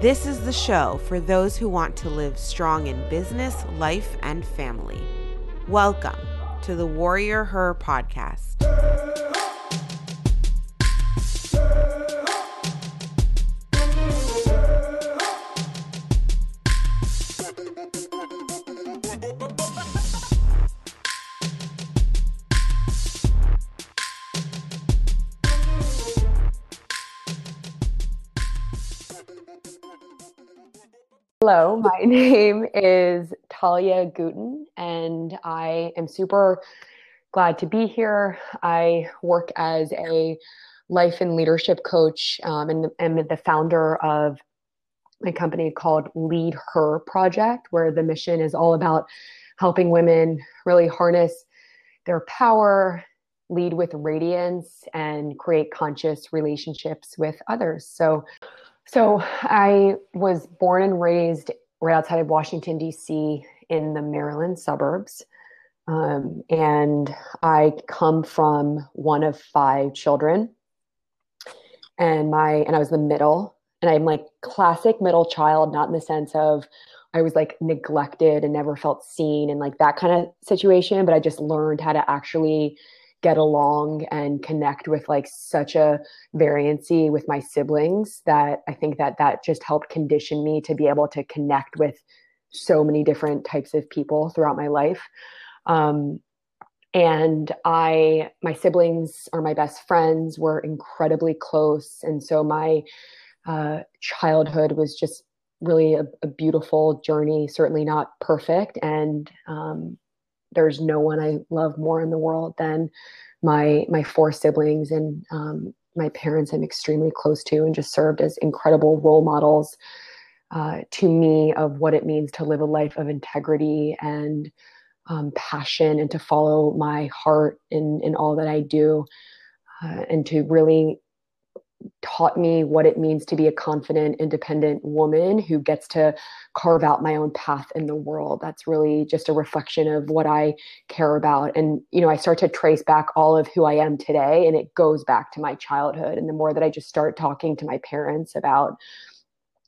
This is the show for those who want to live strong in business, life, and family. Welcome to the Warrior Her podcast. Hello, my name is Talia Gutin, and I am super glad to be here. I work as a life and leadership coach um, and am the founder of a company called Lead Her Project, where the mission is all about helping women really harness their power, lead with radiance, and create conscious relationships with others. So, so I was born and raised right outside of Washington, D.C., in the Maryland suburbs. Um, and I come from one of five children. And my and I was the middle. And I'm like classic middle child, not in the sense of I was like neglected and never felt seen and like that kind of situation, but I just learned how to actually get along and connect with like such a variancy with my siblings that I think that that just helped condition me to be able to connect with so many different types of people throughout my life. Um, and I, my siblings are my best friends. We're incredibly close, and so my uh, childhood was just really a, a, beautiful journey. Certainly not perfect, and um, there's no one I love more in the world than my my four siblings and um, my parents. I'm extremely close to, and just served as incredible role models uh, to me of what it means to live a life of integrity and um, passion, and to follow my heart in in all that I do, uh, and to really taught me what it means to be a confident, independent woman who gets to carve out my own path in the world. That's really just a reflection of what I care about. And, you know, I start to trace back all of who I am today, and it goes back to my childhood. And the more that I just start talking to my parents about,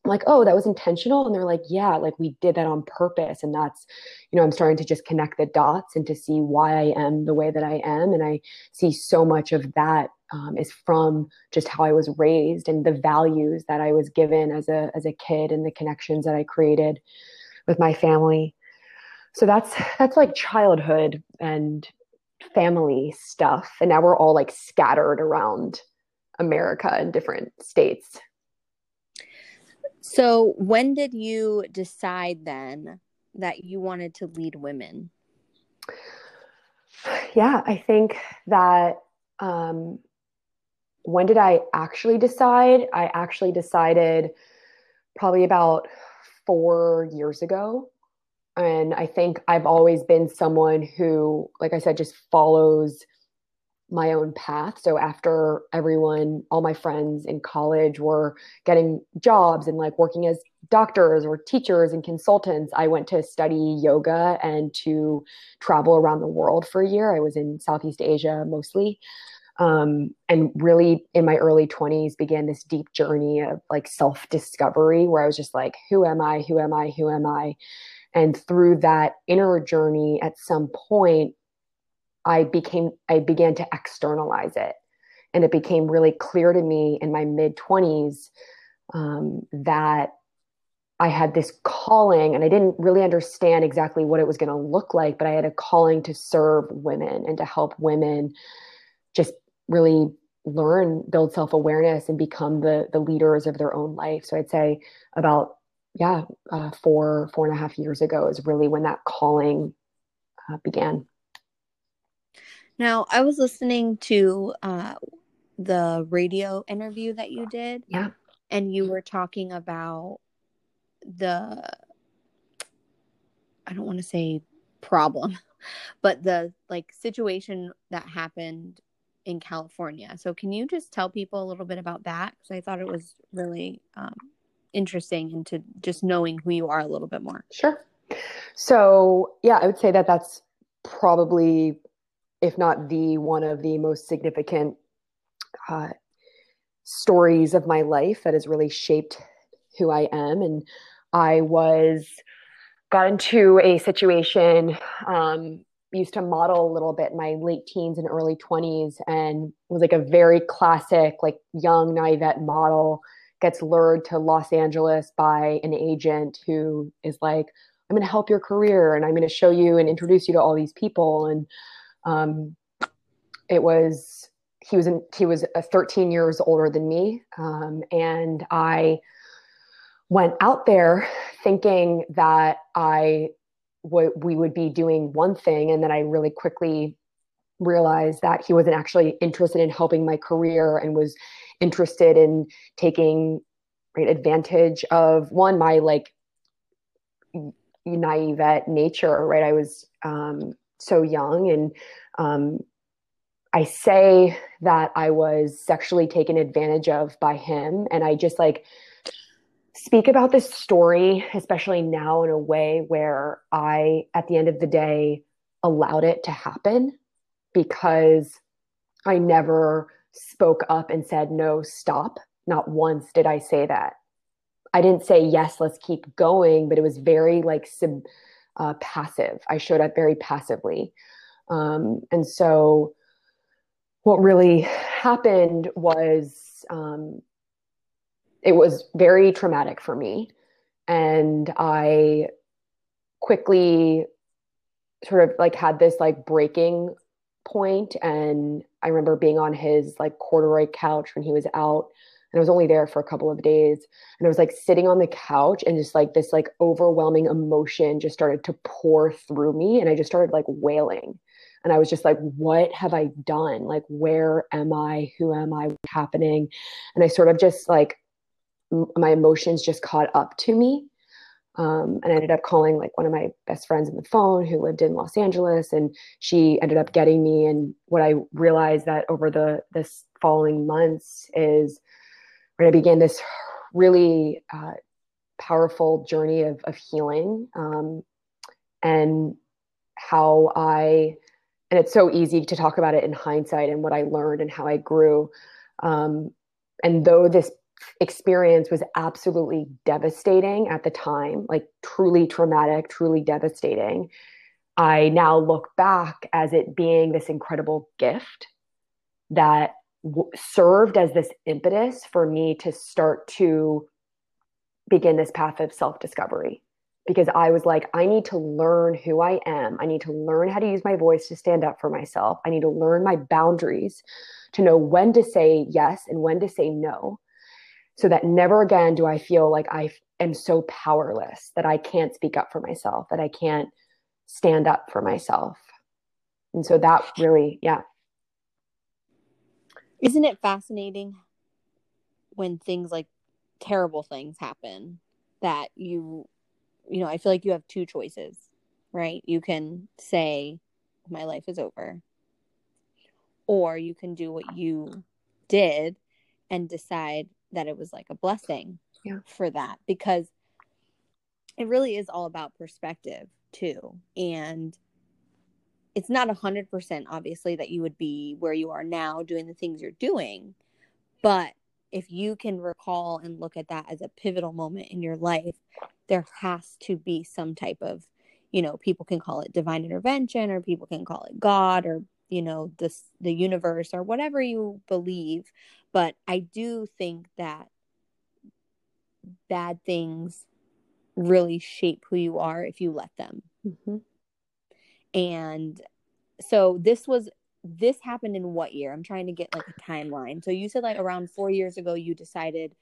like, oh, that was intentional. And they're like, yeah, like we did that on purpose. And that's, you know, I'm starting to just connect the dots and to see why I am the way that I am. And I see so much of that um, is from just how I was raised and the values that I was given as a as a kid and the connections that I created with my family. So that's that's like childhood and family stuff. And now we're all like scattered around America in different states. So when did you decide then that you wanted to lead women? Yeah, I think that um, when did I actually decide? I actually decided probably about four years ago. And I think I've always been someone who, like I said, just follows my own path. So after everyone, all my friends in college were getting jobs and like working as doctors or teachers and consultants, I went to study yoga and to travel around the world for a year. I was in Southeast Asia mostly um, and really in my early 20s began this deep journey of like self discovery where I was just like, who am I? Who am I? Who am I? And through that inner journey, at some point, I became, I began to externalize it. And it became really clear to me in my mid 20s um, that I had this calling, and I didn't really understand exactly what it was going to look like, but I had a calling to serve women and to help women just really learn build self-awareness and become the the leaders of their own life. So i'd say about yeah uh, four four and a half years ago is really when that calling uh, began. Now i was listening to uh, the radio interview that you did. Yeah. And you were talking about the i don't want to say problem but the like situation that happened in California. So, can you just tell people a little bit about that? Because I thought it was really um, interesting into just knowing who you are a little bit more. Sure. So, yeah, I would say that that's probably, if not the one of the most significant uh, stories of my life that has really shaped who I am. And I was got into a situation, um, used to model a little bit in my late teens and early 20s, and was like a very classic, like young naivete model gets lured to Los Angeles by an agent who is like, I'm going to help your career and I'm going to show you and introduce you to all these people. And um, it was he was in, he was 13 years older than me, um, and I went out there thinking that I w- we would be doing one thing, and then I really quickly realized that he wasn't actually interested in helping my career and was interested in taking right, advantage of one my like naive at nature right i was um, so young and um, I say that I was sexually taken advantage of by him. And I just like speak about this story, especially now in a way where I, at the end of the day, allowed it to happen because I never spoke up and said, no, stop. Not once did I say that. I didn't say, yes, let's keep going, but it was very like sub, uh, passive. I showed up very passively. Um, and so, what really happened was um, it was very traumatic for me. And I quickly sort of like had this like breaking point. And i remember being on his like corduroy couch when he was out and i was only there for a couple of days. And i was like sitting on the couch and just like this like overwhelming emotion just started to pour through me and i just started like wailing. And i was just like what have i done? Like where am i? Who am i? What's happening? And i sort of just like my emotions just caught up to me um, and I ended up calling like one of my best friends on the phone who lived in Los Angeles, and she ended up getting me. And what I realized that over the this following months is when I began this really uh, powerful journey of, of healing, um, and how I and it's so easy to talk about it in hindsight and what I learned and how I grew. Um, and though this experience was absolutely devastating at the time, like truly traumatic, truly devastating, I now look back as it being this incredible gift that w- served as this impetus for me to start to begin this path of self discovery because I was like, I need to learn who I am. I need to learn how to use my voice to stand up for myself. I need to learn my boundaries to know when to say yes and when to say no. So that never again do I feel like I am so powerless that I can't speak up for myself, that I can't stand up for myself. And so that really, yeah. Isn't it fascinating when things like terrible things happen that you you know, I feel like you have two choices, right? You can say, my life is over, or you can do what you did and decide that it was like a blessing yeah. for that because it really is all about perspective too. And it's not a hundred percent obviously that you would be where you are now doing the things you're doing, but if you can recall and look at that as a pivotal moment in your life, there has to be some type of, you know, people can call it divine intervention or people can call it God or, you know, this the universe or whatever you believe. But I do think that bad things really shape who you are if you let them. Mm-hmm. And so this was this happened in what year? I'm trying to get like a timeline. So you said like around four years ago you decided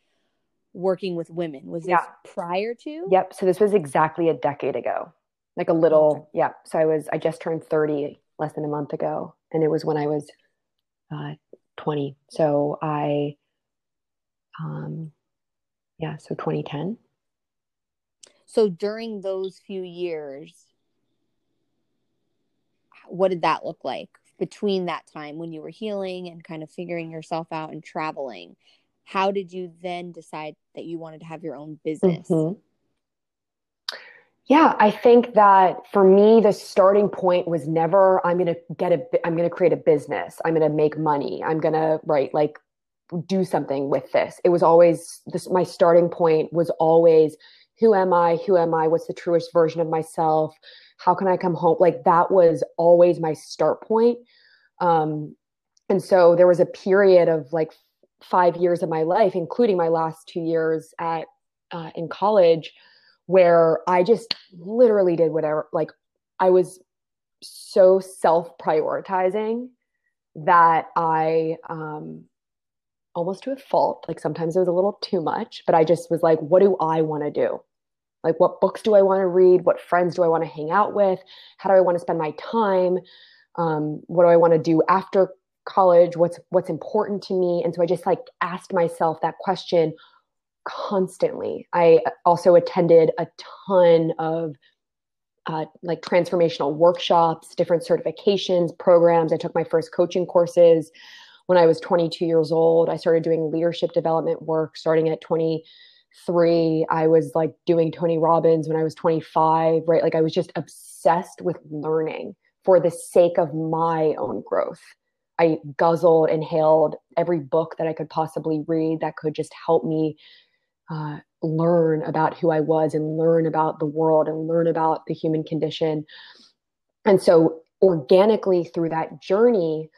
working with women. Was this Yeah. prior to? Yep. So this was exactly a decade ago, like a little, yeah. So I was, I just turned 30 less than a month ago. And it was when I was uh, 20. So I, um, yeah, so 2010. So during those few years, what did that look like between that time when you were healing and kind of figuring yourself out and traveling? How did you then decide that you wanted to have your own business? Mhm. Yeah, I think that for me, the starting point was never, I'm going to get a, I'm going to create a business. I'm going to make money. I'm going to, right, like do something with this. It was always this my starting point was always who am I? Who am I? What's the truest version of myself? How can I come home? Like that was always my start point. Um, and so there was a period of like five years of my life, including my last two years at uh, in college, where I just literally did whatever. Like I was so self prioritizing that I um, almost to a fault. Like sometimes it was a little too much, but I just was like, what do I want to do? Like, what books do I want to read? What friends do I want to hang out with? How do I want to spend my time? Um, what do I want to do after college? What's what's important to me? And so I just like asked myself that question constantly. I also attended a ton of uh, like transformational workshops, different certifications, programs. I took my first coaching courses when I was 22 years old. I started doing leadership development work starting at 23. I was like doing Tony Robbins when I was 25, right? Like I was just obsessed with learning for the sake of my own growth. I guzzled, inhaled every book that I could possibly read that could just help me uh, learn about who I was and learn about the world and learn about the human condition. And so, organically, through that journey,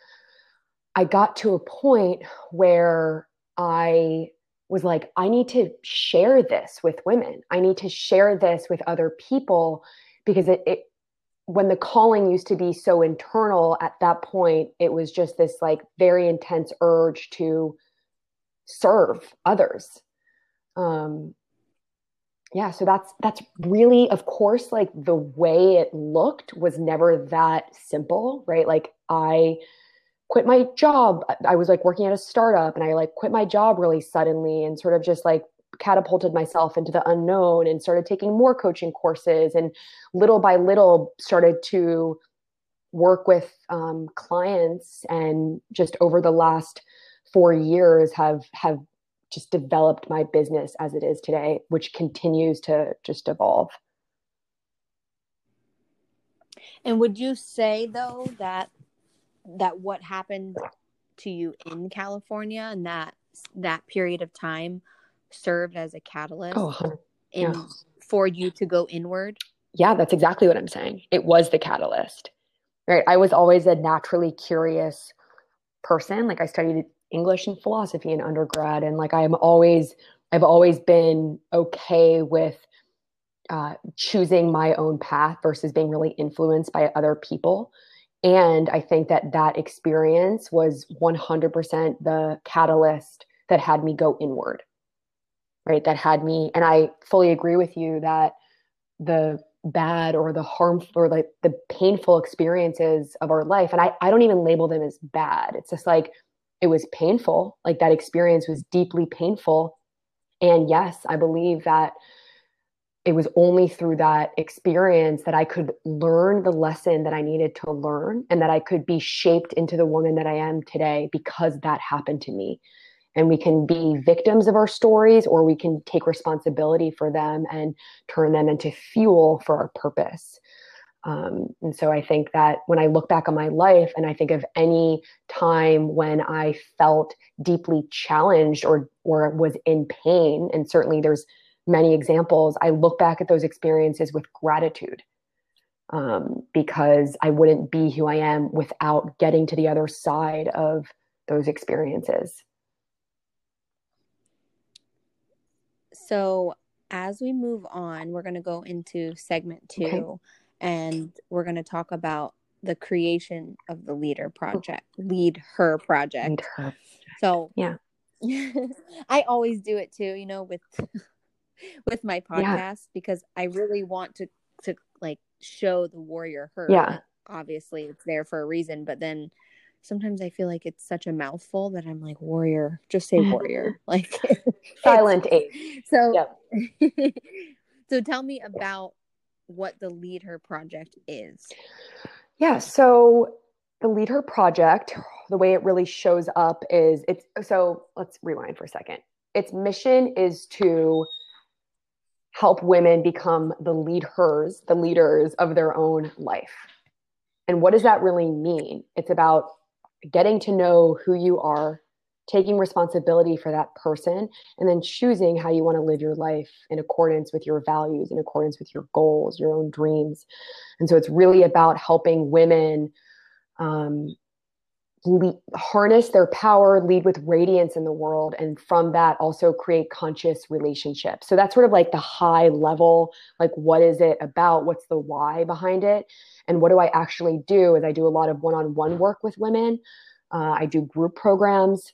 I got to a point where I was like, I need to share this with women. I need to share this with other people because it, it when the calling used to be so internal at that point, it was just this like very intense urge to serve others. Um, yeah, so that's that's really, of course, like the way it looked was never that simple, right? Like I quit my job. I was like working at a startup and I like quit my job really suddenly and sort of just like catapulted myself into the unknown and started taking more coaching courses and little by little started to work with um, clients and just over the last four years have have just developed my business as it is today which continues to just evolve and would you say though that that what happened to you in California and that that period of time served as a catalyst oh, in yeah. for you to go inward? Yeah, that's exactly what I'm saying. It was the catalyst. Right? I was always a naturally curious person. Like I studied English and philosophy in undergrad and like I'm always I've always been okay with uh, choosing my own path versus being really influenced by other people. And I think that that experience was 100% the catalyst that had me go inward, right? That had me, and I fully agree with you that the bad or the harmful or like the painful experiences of our life, and I, I don't even label them as bad. It's just like it was painful. Like that experience was deeply painful. And yes, I believe that it was only through that experience that I could learn the lesson that I needed to learn and that I could be shaped into the woman that I am today because that happened to me. And we can be victims of our stories or we can take responsibility for them and turn them into fuel for our purpose. Um, and so I think that when I look back on my life and I think of any time when I felt deeply challenged or or was in pain, and certainly there's many examples, I look back at those experiences with gratitude um, because I wouldn't be who I am without getting to the other side of those experiences. So, as we move on, we're going to go into segment two okay. And we're going to talk about the creation of the leader project, lead her project. Lead her. So, yeah. I always do it too, you know, with with my podcast yeah. because I really want to to like show the warrior her. Yeah. Obviously, it's there for a reason, but then sometimes I feel like it's such a mouthful that I'm like warrior. Just say warrior. like silent A. So so tell me about what the Lead Her project is. Yeah, so the Lead Her project, the way it really shows up is it's so let's rewind for a second. Its mission is to help women become the leaders, the leaders of their own life. And what does that really mean? It's about getting to know who you are taking responsibility for that person and then choosing how you want to live your life in accordance with your values in accordance with your goals your own dreams and so it's really about helping women um, lead, harness their power, lead with radiance in the world, and from that also create conscious relationships. So that's sort of like the high level, like what is it about? What's the why behind it? And what do I actually do? Is I do a lot of one-on-one work with women. Uh, I do group programs.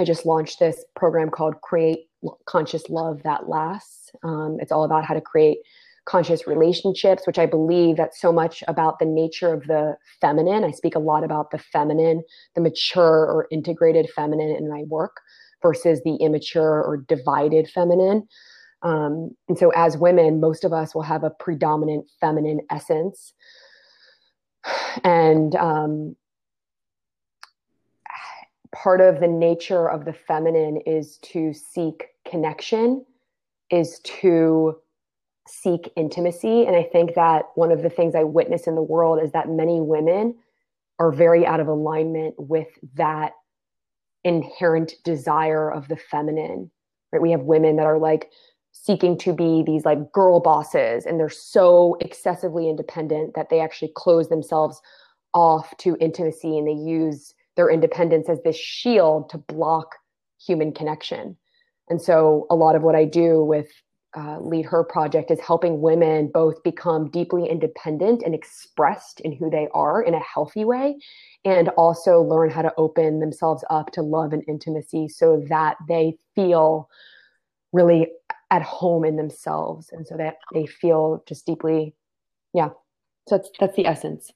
I just launched this program called Create Conscious Love That Lasts. Um, it's all about how to create conscious relationships, which I believe that's so much about the nature of the feminine. I speak a lot about the feminine, the mature or integrated feminine in my work versus the immature or divided feminine. Um, and so, as women, most of us will have a predominant feminine essence. And um, part of the nature of the feminine is to seek connection, is to seek intimacy. And I think that one of the things I witness in the world is that many women are very out of alignment with that inherent desire of the feminine. Right? We have women that are like seeking to be these like girl bosses and they're so excessively independent that they actually close themselves off to intimacy and they use their independence as this shield to block human connection. And so a lot of what I do with uh, lead her project is helping women both become deeply independent and expressed in who they are in a healthy way and also learn how to open themselves up to love and intimacy so that they feel really at home in themselves and so that they feel just deeply yeah so that's that's the essence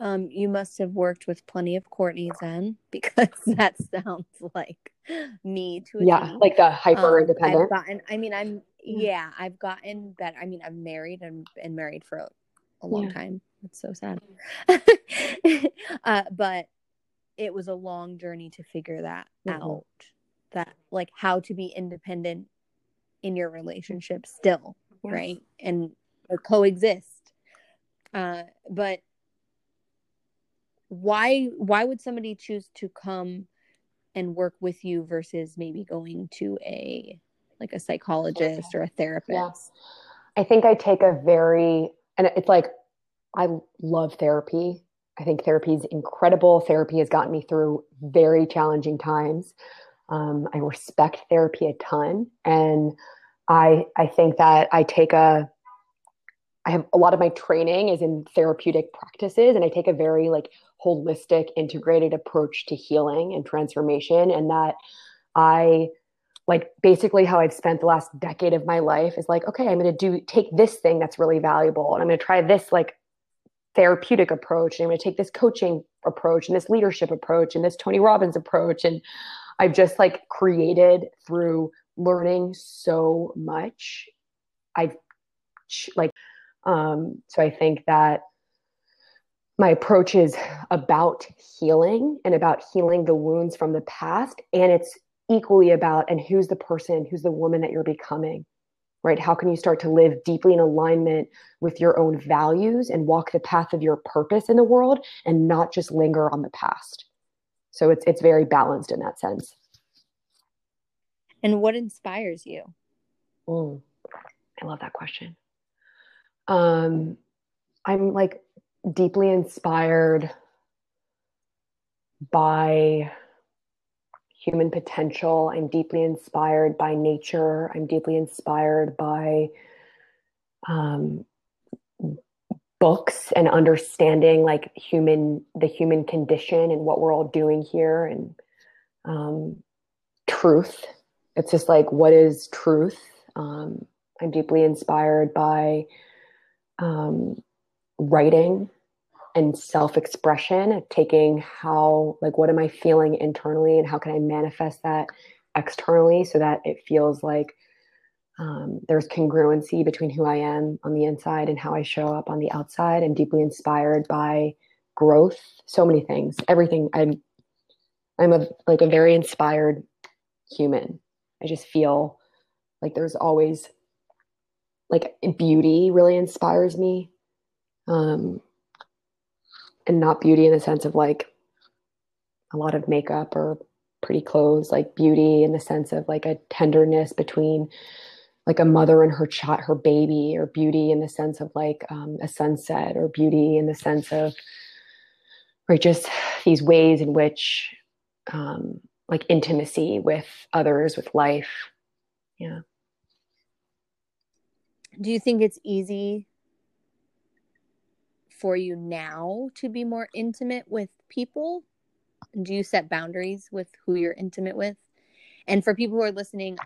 um, you must have worked with plenty of Courtney's then because that sounds like me to yeah, like the hyper um, independent. I've gotten, I mean, I'm yeah, I've gotten better. I mean, I'm married and been married for a, a long yeah. time. It's so sad, uh, but it was a long journey to figure that mm-hmm. out. That like how to be independent in your relationship still, yes. right, and coexist. Uh, but why why would somebody choose to come and work with you versus maybe going to a like a psychologist or a therapist? Yeah. i think i take a very and it's like i love therapy. I think therapy is incredible. Therapy has gotten me through very challenging times. Um, i respect therapy a ton. And i i think that i take a I have a lot of my training is in therapeutic practices and I take a very like holistic integrated approach to healing and transformation and that I like basically how I've spent the last decade of my life is like okay I'm going to do take this thing that's really valuable and I'm going to try this like therapeutic approach and I'm going to take this coaching approach and this leadership approach and this Tony Robbins approach and I've just like created through learning so much. I've like um, so I think that my approach is about healing and about healing the wounds from the past. And it's equally about, and who's the person, who's the woman that you're becoming, right? How can you start to live deeply in alignment with your own values and walk the path of your purpose in the world and not just linger on the past? So it's, it's very balanced in that sense. And what inspires you? Mm, I love that question um, I'm like deeply inspired by human potential. I'm deeply inspired by nature. I'm deeply inspired by um, books and understanding like human the human condition and what we're all doing here and um, truth. It's just like what is truth. Um, I'm deeply inspired by um, writing and self expression, taking how, like, what am I feeling internally and how can I manifest that externally so that it feels like um, there's congruency between who I am on the inside and how I show up on the outside. I'm deeply inspired by growth, so many things, everything. I'm, I'm a like a very inspired human. I just feel like there's always like beauty really inspires me um and not beauty in the sense of like a lot of makeup or pretty clothes, like beauty in the sense of like a tenderness between like a mother and her child, her baby, or beauty in the sense of like um, a sunset, or beauty in the sense of, or just these ways in which, um, like intimacy with others, with life. Yeah. Do you think it's easy for you now to be more intimate with people? Do you set boundaries with who you're intimate with? And for people who are listening,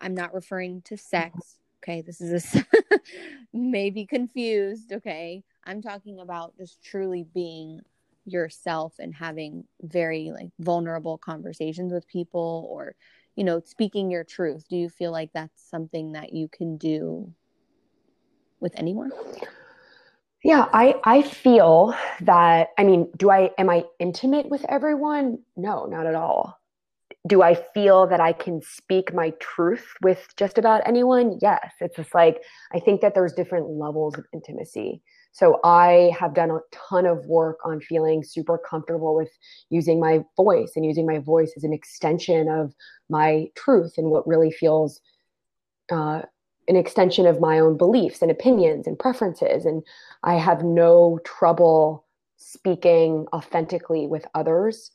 I'm not referring to sex. Okay, this is a maybe confused. Okay, I'm talking about just truly being yourself and having very like vulnerable conversations with people or you know speaking your truth do you feel like that's something that you can do with anyone yeah, I I feel that I mean, do I am I intimate with everyone? No, not at all. Do I feel that I can speak my truth with just about anyone? Yes. It's just like I think that there's different levels of intimacy. So I have done a ton of work on feeling super comfortable with using my voice and using my voice as an extension of my truth and what really feels uh, an extension of my own beliefs and opinions and preferences. And I have no trouble speaking authentically with others.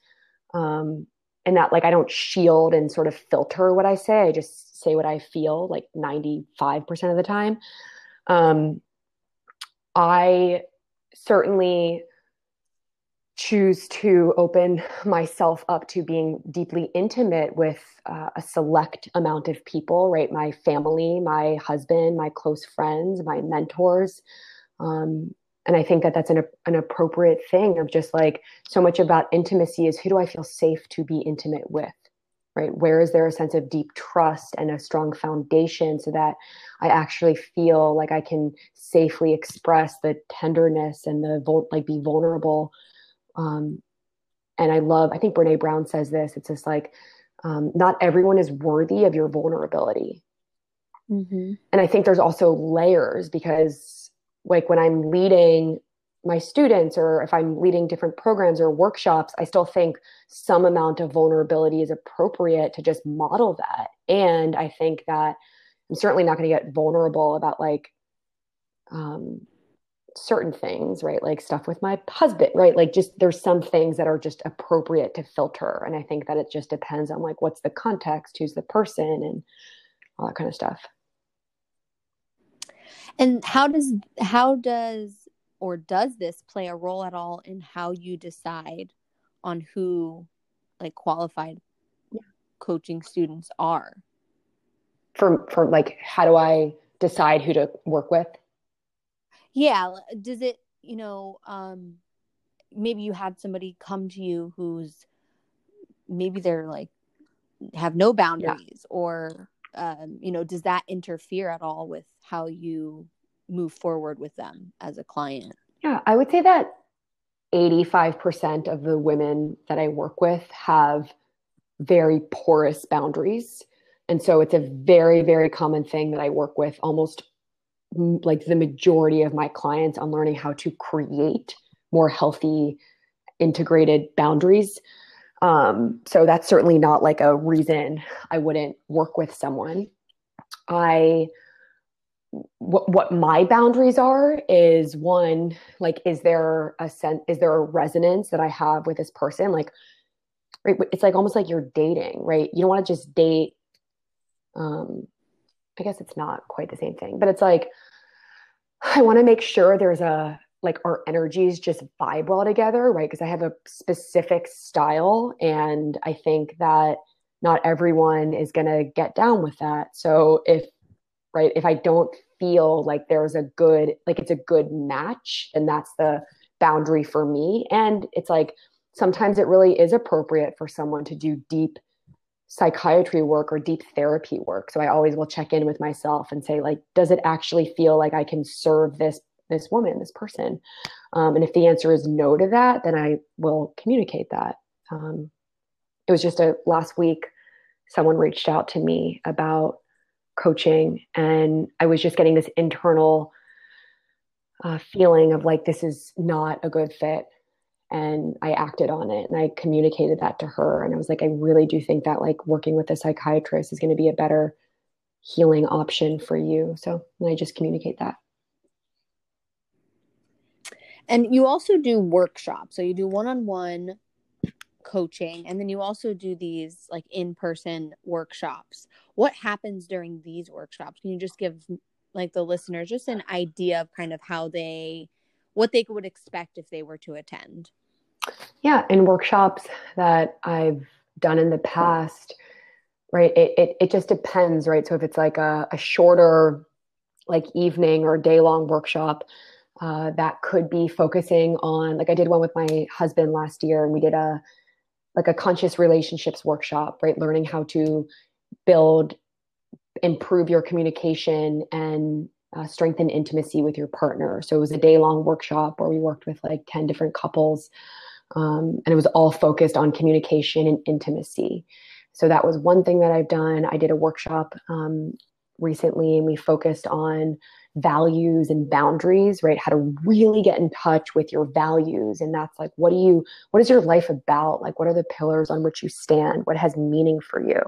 Um, and that, like, I don't shield and sort of filter what I say. I just say what I feel, like 95% of the time. Um, I certainly choose to open myself up to being deeply intimate with uh, a select amount of people, right? My family, my husband, my close friends, my mentors. Um, and I think that that's an, an appropriate thing of just like so much about intimacy is who do I feel safe to be intimate with? Right? Where is there a sense of deep trust and a strong foundation so that I actually feel like I can safely express the tenderness and the like be vulnerable um, and I love, I think Brene Brown says this. It's just like, um, not everyone is worthy of your vulnerability. Mm-hmm. And I think there's also layers because, like, when I'm leading my students or if I'm leading different programs or workshops, I still think some amount of vulnerability is appropriate to just model that. And I think that I'm certainly not going to get vulnerable about like um, certain things, right? Like stuff with my husband, right? Like just there's some things that are just appropriate to filter. And I think that it just depends on like what's the context, who's the person, and all that kind of stuff. And how does how does or does this play a role at all in how you decide on who like qualified yeah. coaching students are? For for like how do I decide who to work with? Yeah does it you know um maybe you had somebody come to you who's maybe they're like have no boundaries yeah. or um you know does that interfere at all with how you move forward with them as a client yeah i would say that 85% of the women that i work with have very porous boundaries and so it's a very very common thing that i work with almost like the majority of my clients on learning how to create more healthy integrated boundaries. Um, so that's certainly not like a reason i wouldn't work with someone. I what, what my boundaries are is one like is there a sense is there a resonance that i have with this person? Like right, it's like almost like you're dating right? You don't want to just date um I guess it's not quite the same thing, but it's like I want to make sure there's a like our energies just vibe well together, right? Because I have a specific style and I think that not everyone is going to get down with that. So if right, if I don't feel like there's a good like it's a good match, and that's the boundary for me and it's like sometimes it really is appropriate for someone to do deep psychiatry work or deep therapy work. So i always will check in with myself and say like does it actually feel like i can serve this this woman this person? Um, and if the answer is no to that then i will communicate that. Um, it was just a last week someone reached out to me about coaching and i was just getting this internal uh, feeling of like this is not a good fit and I acted on it and I communicated that to her. And I was like, I really do think that like working with a psychiatrist is going to be a better healing option for you. So I just communicate that. And you also do workshops. So you do one on one coaching and then you also do these like in person workshops. What happens during these workshops? Can you just give like the listeners just an idea of kind of how they what they would expect if they were to attend? Yeah, in workshops that I've done in the past, right, it, it, it just depends, right? So if it's like a, a shorter, like evening or day long workshop, uh, that could be focusing on, like I did one with my husband last year, and we did a like a conscious relationships workshop, right? Learning how to build, improve your communication and uh, strengthen intimacy with your partner. So it was a day long workshop where we worked with like 10 different couples. Um, and it was all focused on communication and intimacy. So that was one thing that I've done. I did a workshop um, recently and we focused on values and boundaries, right? How to really get in touch with your values. And that's like, what do you, what is your life about? Like, what are the pillars on which you stand? What has meaning for you?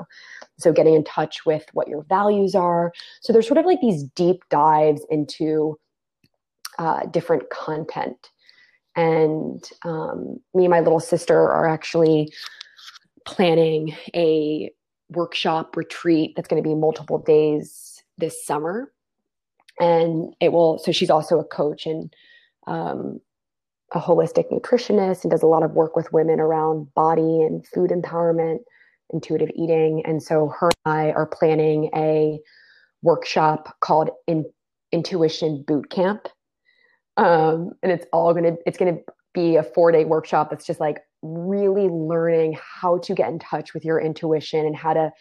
So, getting in touch with what your values are. So, there's sort of like these deep dives into uh, different content. And um, me and my little sister are actually planning a workshop retreat that's going to be multiple days this summer. And it will so she's also a coach and um, a holistic nutritionist and does a lot of work with women around body and food empowerment intuitive eating. And so her and i are planning a workshop called In- intuition boot camp um, and it's all to it's to be a four day workshop that's just like really learning how to get in touch with your intuition and how to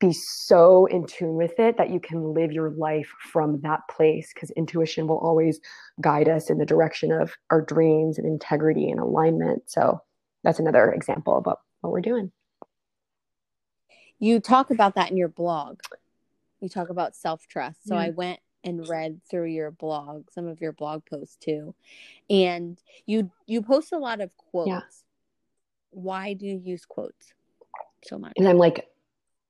be so in tune with it that you can live your life from that place because intuition will always guide us in the direction of our dreams and integrity and alignment. So that's another example of what, what we're doing. You talk about that in your blog. You talk about self trust. So yeah. I went and read through your blog, some of your blog posts too. And you you post a lot of quotes. Yeah. Why do you use quotes so much? And I'm like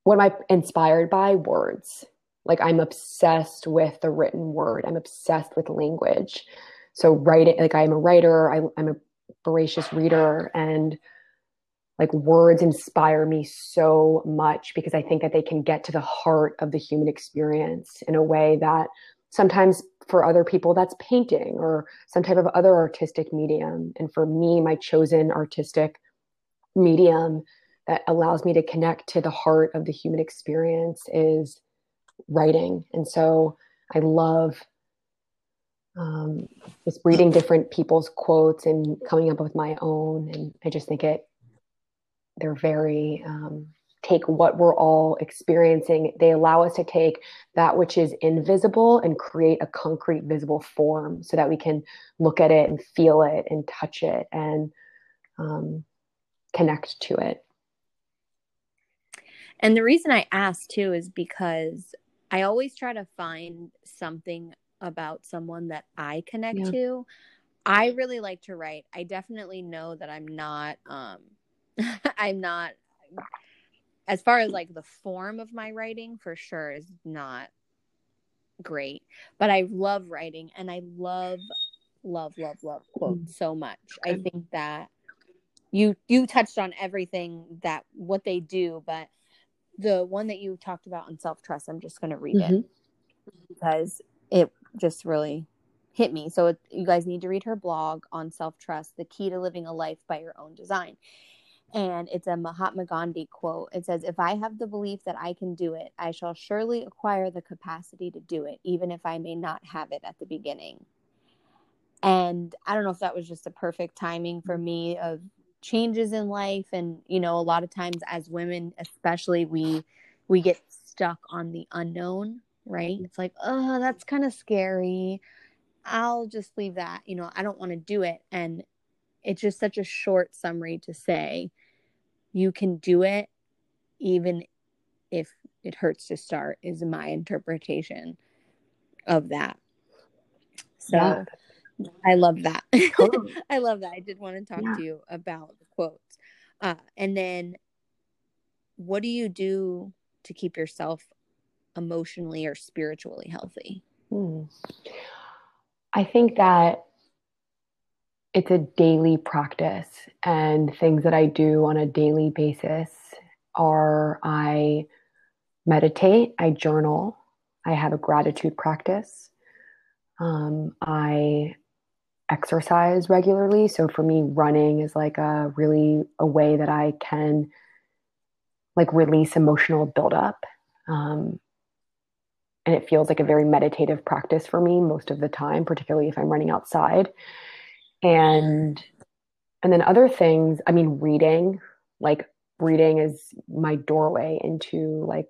what am I inspired by? Words. Like I'm obsessed with the written word. I'm obsessed with language. So writing, like I'm a writer. I, I'm a voracious reader, and like words inspire me so much because I think that they can get to the heart of the human experience in a way that sometimes for other people that's painting or some type of other artistic medium. And for me, my chosen artistic medium that allows me to connect to the heart of the human experience is writing. And so I love um, just reading different people's quotes and coming up with my own. And I just think it, they're very, um, take what we're all experiencing. They allow us to take that which is invisible and create a concrete, visible form so that we can look at it and feel it and touch it and um, connect to it. And the reason I ask too is because I always try to find something about someone that I connect yeah. to. I really like to write. I definitely know that I'm not um I'm not as far as like the form of my writing for sure is not great. But I love writing and I love love love love quotes so much. I think that you you touched on everything that what they do, but the one that you talked about on self trust, I'm just going to read mm-hmm. it because it just really hit me. So it, you guys need to read her blog on self trust, the key to living a life by your own design. And it's a Mahatma Gandhi quote. It says, If I have the belief that I can do it, I shall surely acquire the capacity to do it, even if I may not have it at the beginning. And I don't know if that was just a perfect timing for me of changes in life. And you know a lot of times as women especially we we get stuck on the unknown right? It's like oh that's kind of scary. I'll just leave that. You know i don't want to do it. And it's just such a short summary to say you can do it even if it hurts to start is my interpretation of that so yeah. I love that. I love that. I did want to talk yeah. to you about the quotes. Uh, and then what do you do to keep yourself emotionally or spiritually healthy? Hmm. I think that it's a daily practice, and things that I do on a daily basis are I meditate, I journal, I have a gratitude practice, um, I exercise regularly. So for me, running is like a really a way that I can like release emotional buildup. Um, and it feels like a very meditative practice for me most of the time, particularly if I'm running outside. And and then other things, I mean, reading, like reading is my doorway into like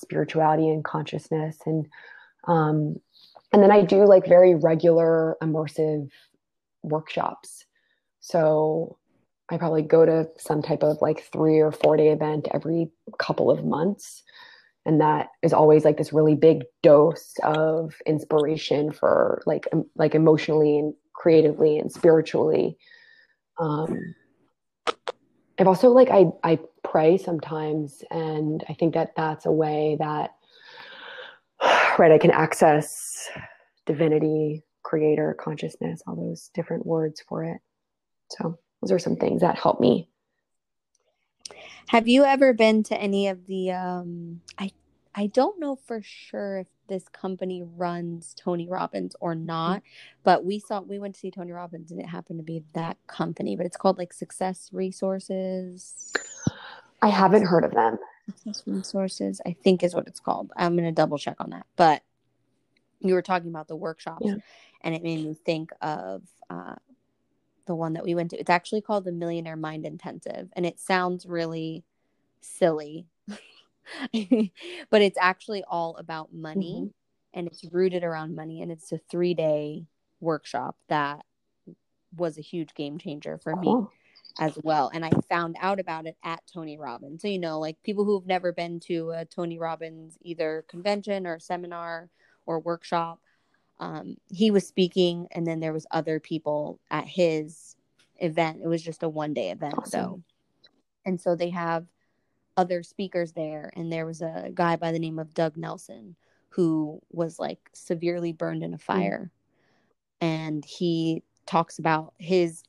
spirituality and consciousness and um and then I do like very regular immersive workshops. So I probably go to some type of like three or four day event every couple of months. And that is always like this really big dose of inspiration for like, like emotionally and creatively and spiritually. Um, I've also like, I, I pray sometimes. And I think that that's a way that, right, I can access divinity, creator, consciousness, all those different words for it. So those are some things that help me. Have you ever been to any of the um I I don't know for sure if this company runs Tony Robbins or not, but we saw we went to see Tony Robbins and it happened to be that company, but it's called like Success Resources. I haven't heard of them. Success Resources, I think is what it's called. I'm gonna double check on that. But you were talking about the workshops yeah. and it made me think of uh, the one that we went to. It's actually called the Millionaire Mind Intensive, and it sounds really silly, but it's actually all about money mm-hmm. and it's rooted around money. And it's a three day workshop that was a huge game changer for cool. me as well. And I found out about it at Tony Robbins. So, you know, like people who've never been to a Tony Robbins either convention or seminar or workshop um, he was speaking and then there was other people at his event it was just a one day event awesome. so and so they have other speakers there and there was a guy by the name of doug nelson who was like severely burned in a mm. fire mm. and he talks about his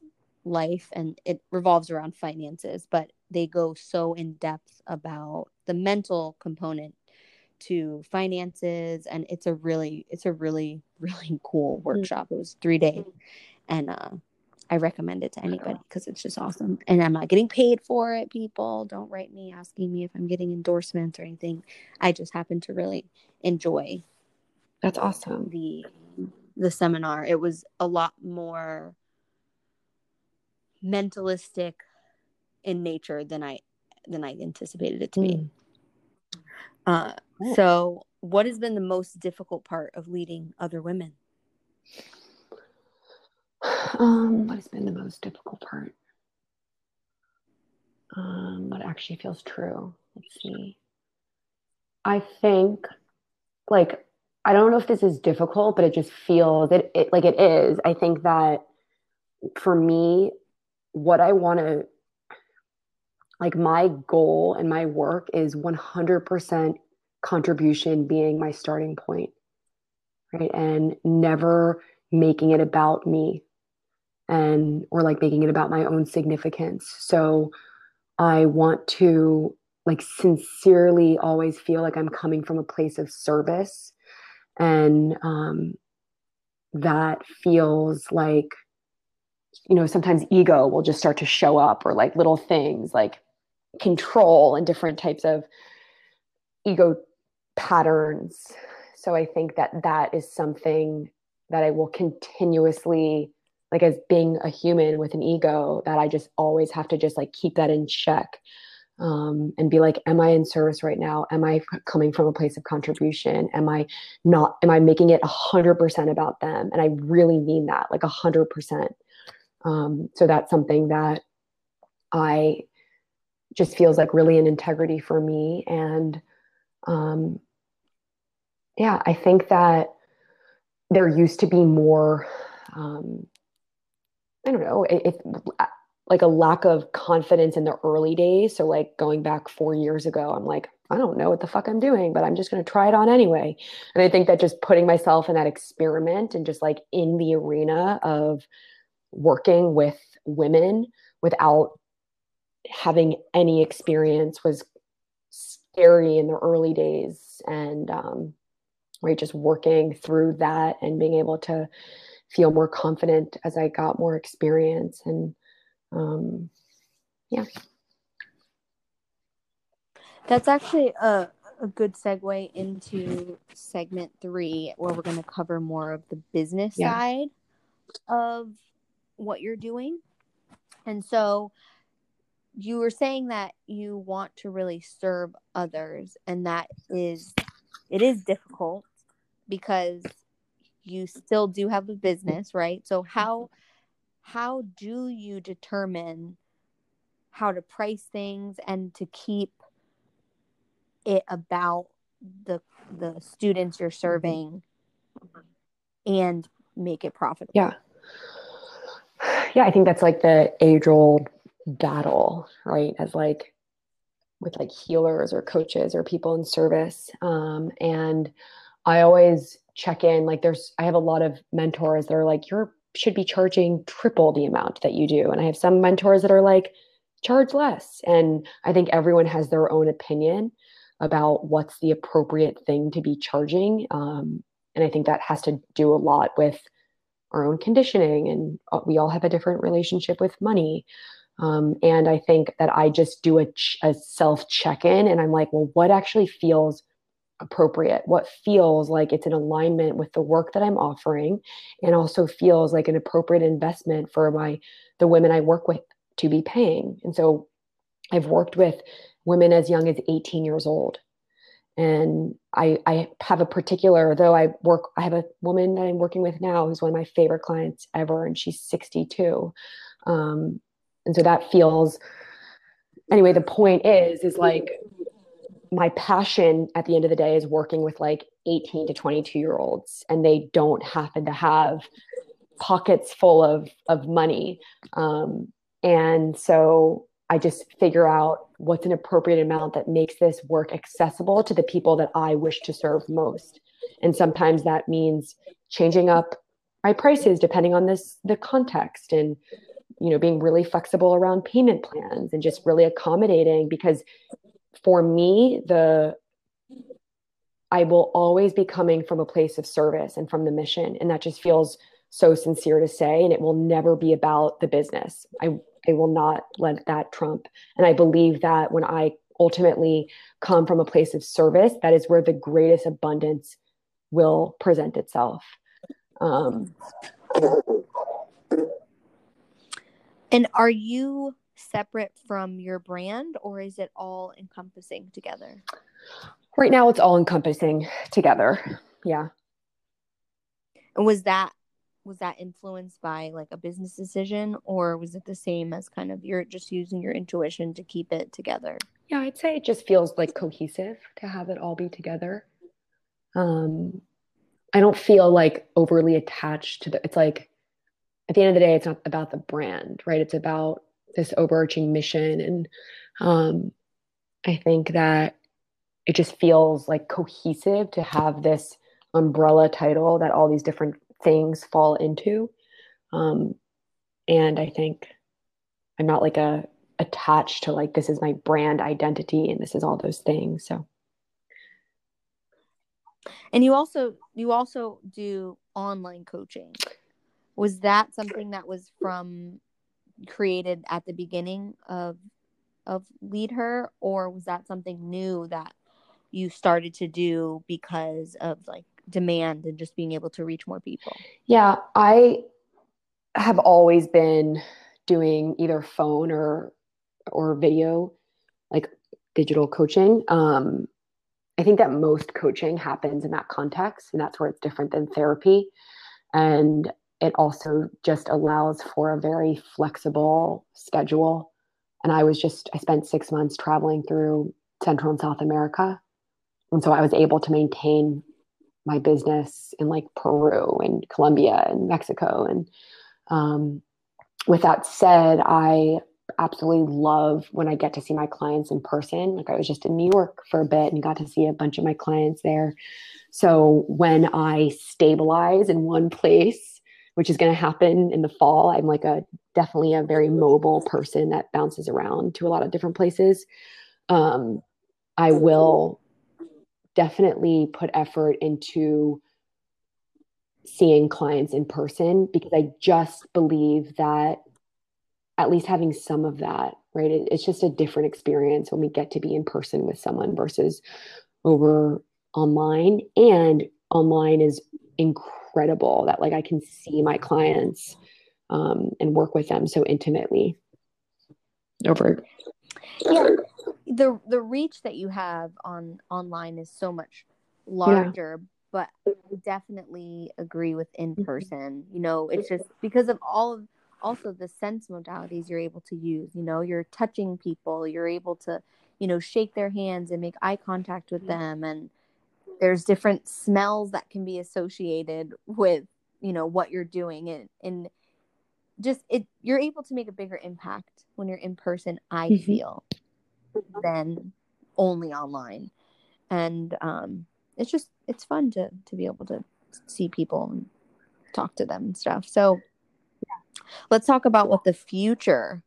life and it revolves around finances but they go so in depth about the mental component to finances and it's a really it's a really really cool mm. workshop it was three days and uh i recommend it to anybody because it's just awesome and i'm not getting paid for it people. Don't write me asking me if i'm getting endorsements or anything. I just happen to really enjoy that's awesome. the the seminar. It was a lot more mentalistic in nature than i than i anticipated it to mm. be uh, so, what has been the most difficult part of leading other women? Um, what has been the most difficult part? Um, what actually feels true? Let's see. I think, like, I don't know if this is difficult, but it just feels it, it like it is. I think that for me, what I want to like my goal and my work is 100% contribution being my starting point right and never making it about me and or like making it about my own significance so i want to like sincerely always feel like i'm coming from a place of service and um that feels like you know sometimes ego will just start to show up or like little things like control and different types of ego patterns. So I think that that is something that I will continuously like as being a human with an ego that I just always have to just like keep that in check um, and be like, am I in service right now? Am I coming from a place of contribution? Am I not? Am I making it a hundred percent about them? And I really mean that, like a hundred percent. Um, so that's something that I just feels like really an integrity for me. And um, yeah, I think that there used to be more um, I don't know, it, it, like a lack of confidence in the early days. So, like going back four years ago, I'm like, I don't know what the fuck I'm doing, but I'm just going to try it on anyway. And I think that just putting myself in that experiment and just like in the arena of working with women without having any experience was scary in the early days. And, um, right, just working through that and being able to feel more confident as I got more experience. And, um, yeah. That's actually a, a good segue into segment three, where we're going to cover more of the business yeah. side of what you're doing. And so you were saying that you want to really serve others, and that is, it is difficult because you still do have a business, right? So how how do you determine how to price things and to keep it about the the students you're serving and make it profitable? Yeah. Yeah, I think that's like the age old battle, right? As like with like healers or coaches or people in service. Um, and I always check in like there's i have a lot of mentors that are like you should be charging triple the amount that you do. And i have some mentors that are like charge less. And i think everyone has their own opinion about what's the appropriate thing to be charging um, and i think that has to do a lot with our own conditioning and uh, we all have a different relationship with money. Um, and i think that i just do a, ch- a self check-in and i'm like well what actually feels appropriate, what feels like it's in alignment with the work that I'm offering, and also feels like an appropriate investment for my the women I work with to be paying. And so I've worked with women as young as 18 years old. And I, I have a particular, though I work, I have a woman that I'm working with now who's one of my favorite clients ever, and she's 62. Um, and so that feels, anyway, the point is, is like my passion at the end of the day is working with like 18 to 22 year olds and they don't happen to have pockets full of of money. Um, and so i just figure out what's an appropriate amount that makes this work accessible to the people that i wish to serve most. And sometimes that means changing up my prices depending on this the context and you know being really flexible around payment plans and just really accommodating because for me, the I will always be coming from a place of service and from the mission. And that just feels so sincere to say. And it will never be about the business. I, I will not let that trump. And I believe that when I ultimately come from a place of service, that is where the greatest abundance will present itself. Um, and are you separate from your brand or is it all encompassing together? Right now it's all encompassing together. Yeah. And was that was that influenced by like a business decision or was it the same as kind of you're just using your intuition to keep it together? Yeah, I'd say it just feels like cohesive to have it all be together. Um I don't feel like overly attached to the it's like at the end of the day it's not about the brand, right? It's about this overarching mission. And um, i think that it just feels like cohesive to have this umbrella title that all these different things fall into. Um, and i think i'm not like a attached to like this is my brand identity and this is all those things so. And you also you also do online coaching. Was that something that was from created at the beginning of of LeadHer? Or was that something new that you started to do because of like demand and just being able to reach more people? Yeah i have always been doing either phone or or video like digital coaching. Um i think that most coaching happens in that context and that's where it's different than therapy. And it also just allows for a very flexible schedule. And I was just, I spent six months traveling through Central and South America. And so I was able to maintain my business in like Peru and Colombia and Mexico. And um, with that said, I absolutely love when I get to see my clients in person. Like I was just in New York for a bit and got to see a bunch of my clients there. So when I stabilize in one place, which is going to happen in the fall, I'm like a definitely a very mobile person that bounces around to a lot of different places. Um, I will definitely put effort into seeing clients in person because I just believe that at least having some of that, right? It, it's just a different experience when we get to be in person with someone versus over online. And online is incredible that like I can see my clients um, and work with them so intimately over. Yeah, the the reach that you have on online is so much larger. Yeah. But I definitely agree with in person. You know, it's just because of all of also the sense modalities you're able to use you know you're touching people you're able to you know shake their hands and make eye contact with them and there's different smells that can be associated with you know what you're doing and and just it you're able to make a bigger impact when you're in person i mm-hmm. feel than only online and um it's just it's fun to to be able to see people and talk to them and stuff so Let's talk about what the future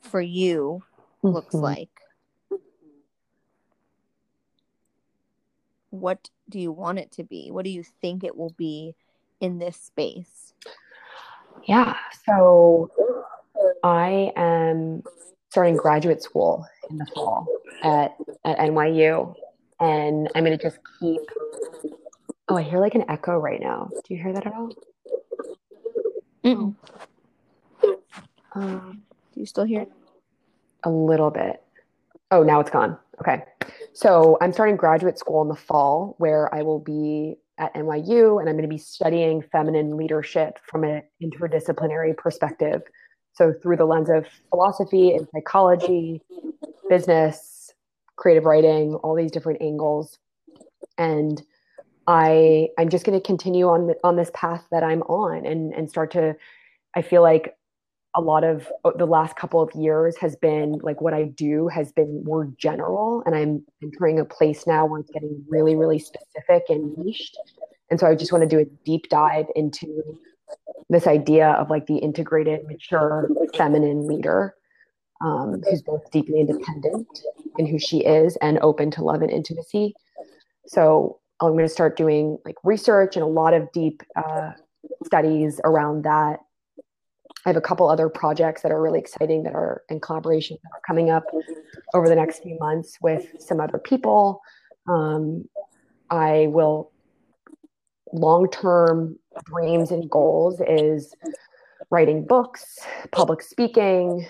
for you looks mm-hmm. like. What do you want it to be? What do you think it will be in this space? Yeah. So I am starting graduate school in the fall at, at NYU. And I'm going to just keep. Oh, I hear like an echo right now. Do you hear that at all? Mm. Um, Do you still hear? It? A little bit. Oh, now it's gone. Okay. So I'm starting graduate school in the fall where I will be at NYU and I'm going to be studying feminine leadership from an interdisciplinary perspective. So through the lens of philosophy and psychology, business, creative writing, all these different angles. And I I'm just going to continue on on this path that I'm on and and start to I feel like a lot of uh, the last couple of years has been like what I do has been more general and I'm entering a place now where it's getting really really specific and niched and so I just want to do a deep dive into this idea of like the integrated mature feminine leader um, who's both deeply independent in who she is and open to love and intimacy so I'm going to start doing like research and a lot of deep uh, studies around that. I have a couple other projects that are really exciting that are in collaboration that are coming up over the next few months with some other people. Um, I will long term dreams and goals is writing books, public speaking,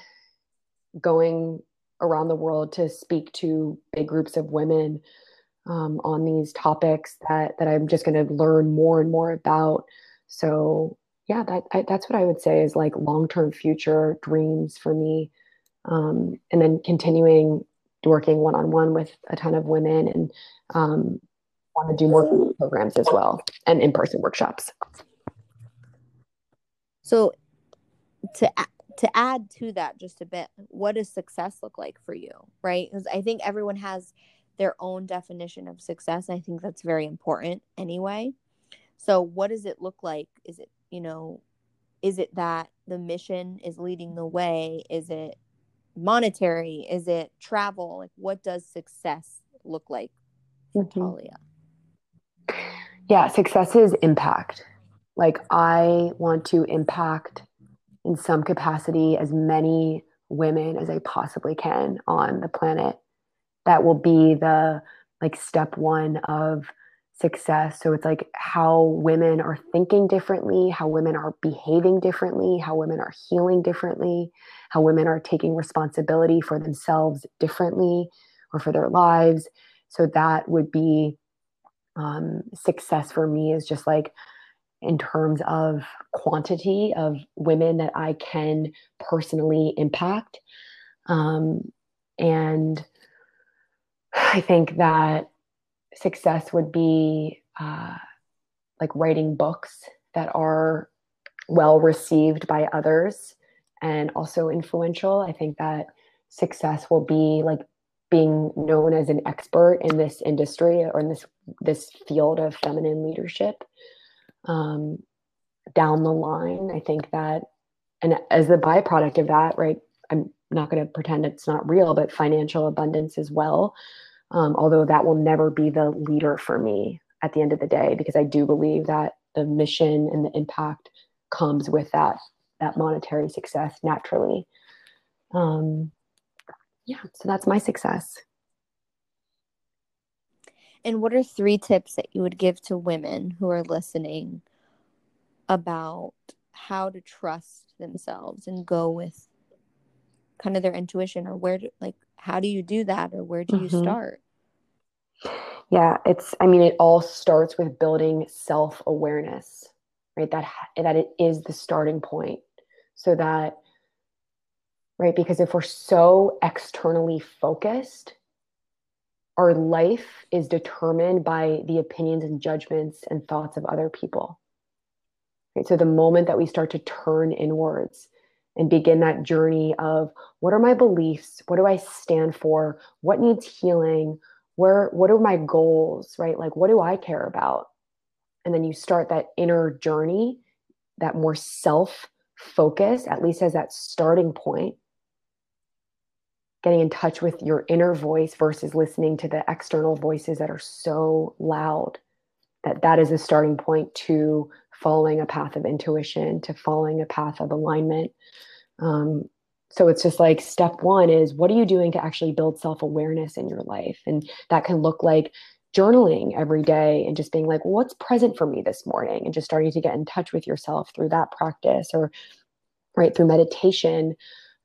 going around the world to speak to big groups of women um, on these topics that that I'm just going to learn more and more about. So yeah, that I, that's what I would say is like long term future dreams for me, um, and then continuing working one on one with a ton of women and um, want to do more programs as well and in person workshops. So to to add to that just a bit, what does success look like for you? Right? Because I think everyone has their own definition of success. I think that's very important anyway. So, what does it look like? Is it, you know, is it that the mission is leading the way? Is it monetary? Is it travel? Like, what does success look like for mm-hmm. Talia? Yeah, success is impact. Like, I want to impact in some capacity as many women as I possibly can on the planet that will be the like step one of success. So it's like how women are thinking differently, how women are behaving differently, how women are healing differently, how women are taking responsibility for themselves differently or for their lives. So that would be um, success for me is just like in terms of quantity of women that I can personally impact. Um, and I think that success would be uh, like writing books that are well received by others and also influential. I think that success will be like being known as an expert in this industry or in this this field of feminine leadership um, down the line. I think that, and as the byproduct of that, right? I'm not going to pretend it's not real, but financial abundance as well. Um, although that will never be the leader for me at the end of the day, because I do believe that the mission and the impact comes with that that monetary success naturally. Um, yeah, so that's my success. And what are three tips that you would give to women who are listening about how to trust themselves and go with kind of their intuition or where to like how do you do that or where do you mm-hmm. start? Yeah, it's I mean it all starts with building self-awareness, right? That that it is the starting point so that right because if we're so externally focused our life is determined by the opinions and judgments and thoughts of other people right so the moment that we start to turn inwards and begin that journey of what are my beliefs? What do i stand for? What needs healing? Where what are my goals right? Like what do i care about? And then you start that inner journey that more self focus, at least as that starting point, getting in touch with your inner voice versus listening to the external voices that are so loud that that is a starting point to following a path of intuition to following a path of alignment um, so it's just like step one is what are you doing to actually build self-awareness in your life and that can look like journaling every day and just being like, what's present for me this morning? And just starting to get in touch with yourself through that practice or right through meditation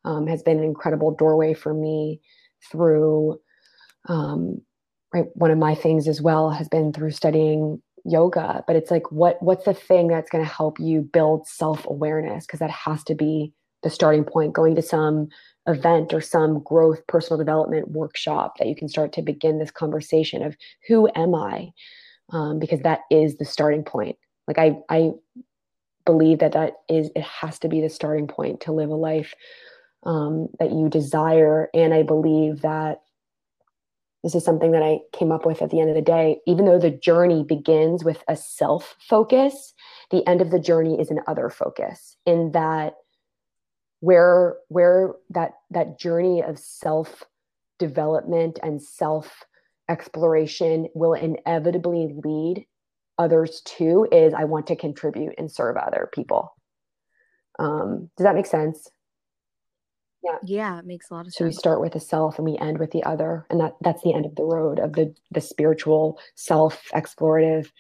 um, has been an incredible doorway for me through um, right one of my things as well has been through studying yoga but it's like what what's the thing that's going to help you build self-awareness? Because that has to be the starting point going to some event or some growth personal development workshop that you can start to begin this conversation of who am i? Um, because that is the starting point. Like i i believe that that is it has to be the starting point to live a life um, that you desire. And i believe that this is something that i came up with at the end of the day even though the journey begins with a self focus the end of the journey is an other focus in that where where that that journey of self development and self exploration will inevitably lead others to is I want to contribute and serve other people. Um, does that make sense? Yeah. Yeah, it makes a lot of sense. So we start with the self and we end with the other. And that that's the end of the road of the the spiritual self explorative,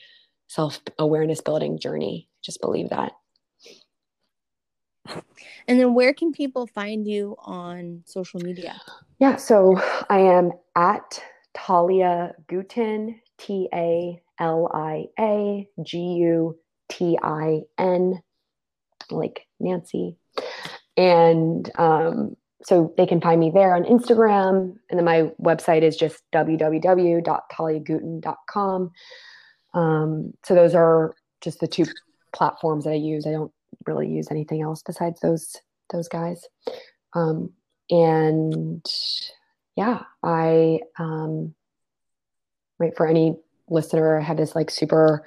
self awareness building journey. Just believe that. And then where can people find you on social media? Yeah, so I am at Talia Gutin, T A L I A G U T I N, like Nancy. And um, so they can find me there on Instagram. And then my website is just www.taliagutin.com. Um, so those are just the two platforms that I use. I don't really use anything else besides those those guys. Um, and yeah, I um, right for any listener, I have this like super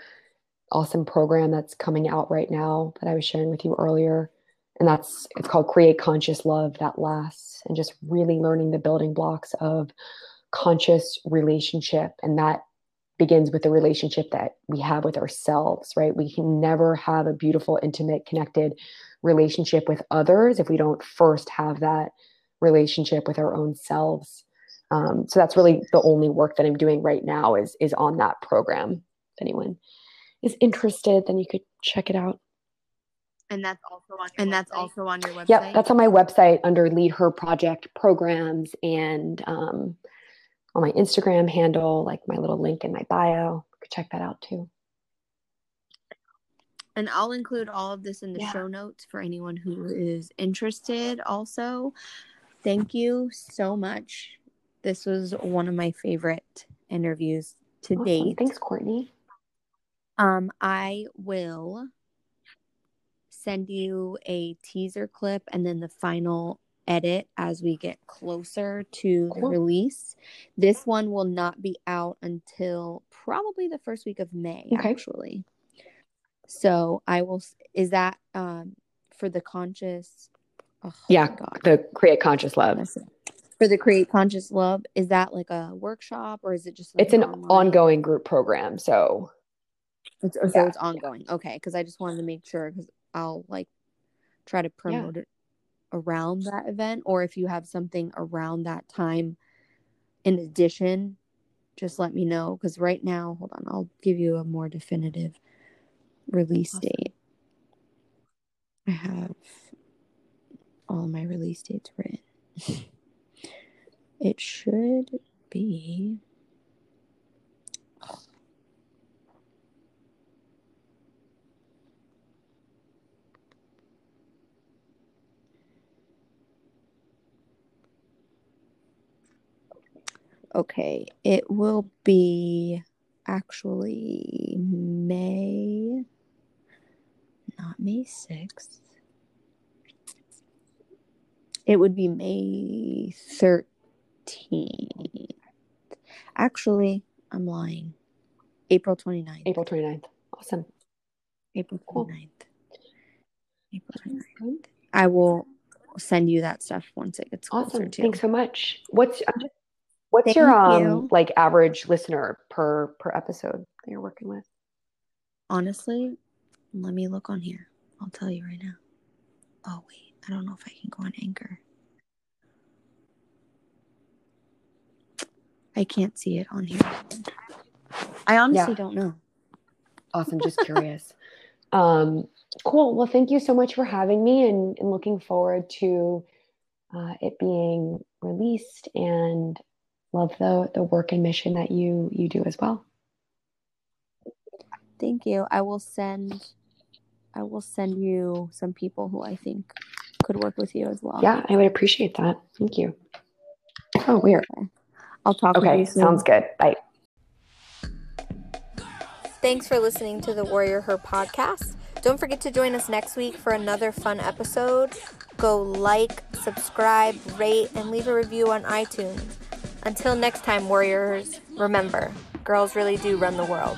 awesome program that's coming out right now that I was sharing with you earlier. And that's it's called Create Conscious Love That Lasts, and just really learning the building blocks of conscious relationship. And that begins with the relationship that we have with ourselves, right? We can never have a beautiful, intimate, connected relationship with others if we don't first have that relationship with our own selves. Um, so that's really the only work that I'm doing right now is is on that program. If anyone is interested, then you could check it out. And that's also on and website? that's also on your website. Yeah, that's on my website under LeadHer Project programs and um, on my Instagram handle, like my little link in my bio. You could check that out too. And I'll include all of this in the yeah. show notes for anyone who is interested also. Thank you so much. This was one of my favorite interviews to awesome. date. Thanks, Courtney. Um, I will send you a teaser clip and then the final edit as we get closer to the release. This one will not be out until probably the first week of May, Okay. actually. So I will. Is that um for the conscious? Oh, Yeah, God. the Create Conscious Love. For the Create Conscious Love, is that like a workshop or is it just? Like It's an online? ongoing group program. So It's, oh, so Yeah. it's ongoing. Okay, because I just wanted to make sure because I'll like try to promote it around that event, or if you have something around that time in addition, just let me know. Because right now, hold on, I'll give you a more definitive release Awesome. date. I have all my release dates written. it should be. Okay, it will be actually May, not May 6th. It would be May 13th. Actually, I'm lying. April 29th. April 29th. Awesome. April Cool. 29th. April 29th. I will send you that stuff once it gets closer Awesome. Thanks so much. What's I'm just- what's Thank your um you. like average listener per per episode that you're working with? Honestly, let me look on here. I'll tell you right now. Oh wait, I don't know if I can go on Anchor. I can't see it on here. I honestly Yeah. don't know. Awesome. Just curious. um, cool. Well, thank you so much for having me and, and looking forward to uh, it being released and love the the work and mission that you you do as well. Thank you. I will send I will send you some people who I think could work with you as well. Yeah, I would appreciate that. Thank you. Oh, weird. I'll talk with Okay, you soon. sounds good. Bye. Thanks for listening to the Warrior Her podcast. Don't forget to join us next week for another fun episode. Go like, subscribe, rate, and leave a review on iTunes. Until next time, Warriors, remember, girls really do run the world.